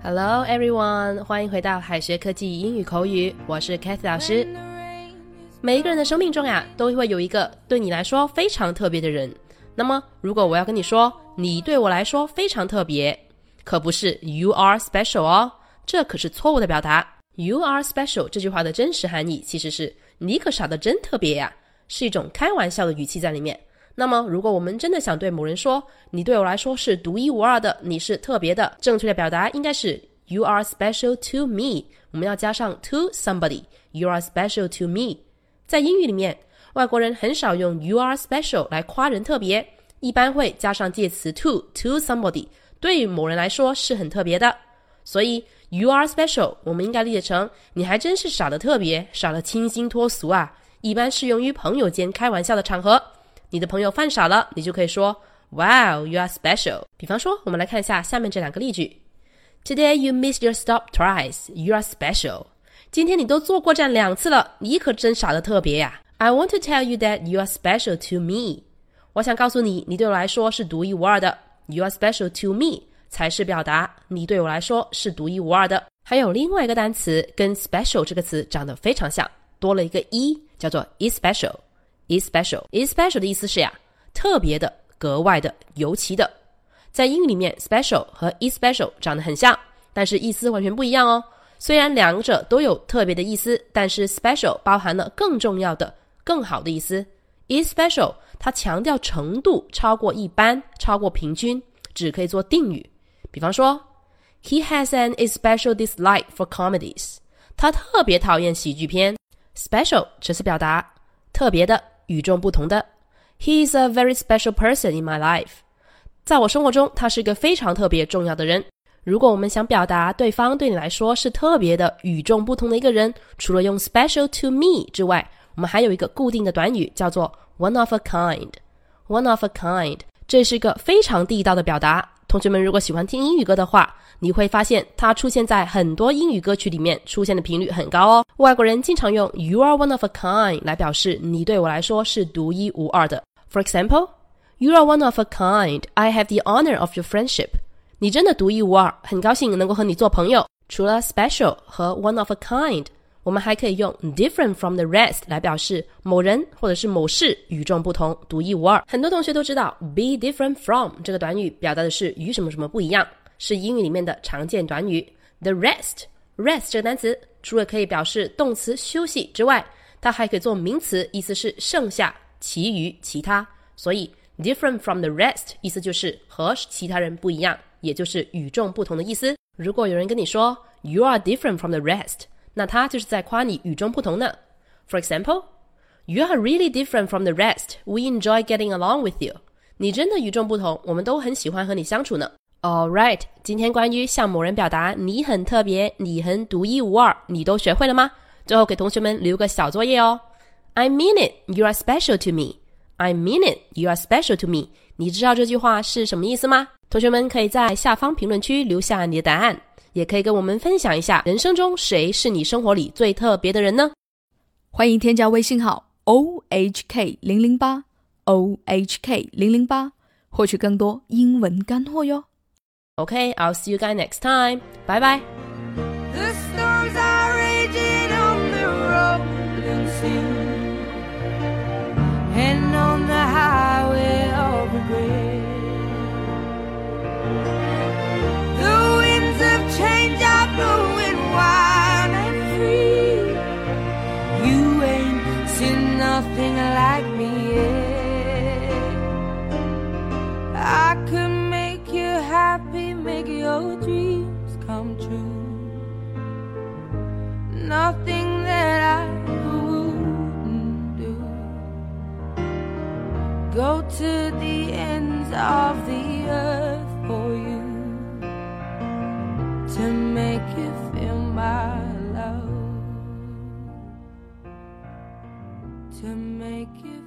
Hello everyone，欢迎回到海学科技英语口语，我是 Kathy 老师。每一个人的生命中呀，都会有一个对你来说非常特别的人。那么，如果我要跟你说你对我来说非常特别，可不是 You are special 哦，这可是错误的表达。You are special 这句话的真实含义其实是你可傻的真特别呀，是一种开玩笑的语气在里面。那么，如果我们真的想对某人说，你对我来说是独一无二的，你是特别的，正确的表达应该是 You are special to me。我们要加上 to somebody。You are special to me。在英语里面，外国人很少用 You are special 来夸人特别，一般会加上介词 to to somebody，对于某人来说是很特别的。所以 You are special，我们应该理解成你还真是傻的特别，傻的清新脱俗啊。一般适用于朋友间开玩笑的场合。你的朋友犯傻了，你就可以说 Wow, you are special。比方说，我们来看一下下面这两个例句：Today you missed your stop twice. You are special。今天你都坐过站两次了，你可真傻的特别呀！I want to tell you that you are special to me。我想告诉你，你对我来说是独一无二的。You are special to me 才是表达你对我来说是独一无二的。还有另外一个单词跟 special 这个词长得非常像，多了一个 e，叫做 especial。Especial especial 的意思是呀，特别的、格外的、尤其的。在英语里面，special 和 especial 长得很像，但是意思完全不一样哦。虽然两者都有特别的意思，但是 special 包含了更重要的、更好的意思。especial 它强调程度超过一般、超过平均，只可以做定语。比方说，He has an especial dislike for comedies。他特别讨厌喜剧片。special 只是表达特别的。与众不同的，He is a very special person in my life。在我生活中，他是一个非常特别重要的人。如果我们想表达对方对你来说是特别的、与众不同的一个人，除了用 special to me 之外，我们还有一个固定的短语，叫做 one of a kind。one of a kind，这是一个非常地道的表达。同学们，如果喜欢听英语歌的话，你会发现它出现在很多英语歌曲里面，出现的频率很高哦。外国人经常用 "You are one of a kind" 来表示你对我来说是独一无二的。For example, "You are one of a kind. I have the honor of your friendship." 你真的独一无二，很高兴能够和你做朋友。除了 special 和 one of a kind。我们还可以用 different from the rest 来表示某人或者是某事与众不同、独一无二。很多同学都知道 be different from 这个短语表达的是与什么什么不一样，是英语里面的常见短语。The rest rest 这个单词除了可以表示动词休息之外，它还可以做名词，意思是剩下、其余、其他。所以 different from the rest 意思就是和其他人不一样，也就是与众不同的意思。如果有人跟你说 you are different from the rest。那他就是在夸你与众不同呢。For example, you are really different from the rest. We enjoy getting along with you. 你真的与众不同，我们都很喜欢和你相处呢。All right，今天关于向某人表达你很特别、你很独一无二，你都学会了吗？最后给同学们留个小作业哦。I mean it, you are special to me. I mean it, you are special to me. 你知道这句话是什么意思吗？同学们可以在下方评论区留下你的答案。也可以跟我们分享一下，人生中谁是你生活里最特别的人呢？欢迎添加微信号 o h k 零零八 o h k 零零八，获取更多英文干货哟。OK，I'll see you guys next time。拜拜。Nothing like me yet. I could make you happy, make your dreams come true. Nothing that I wouldn't do. Go to the ends of the earth for you to make you feel my to make you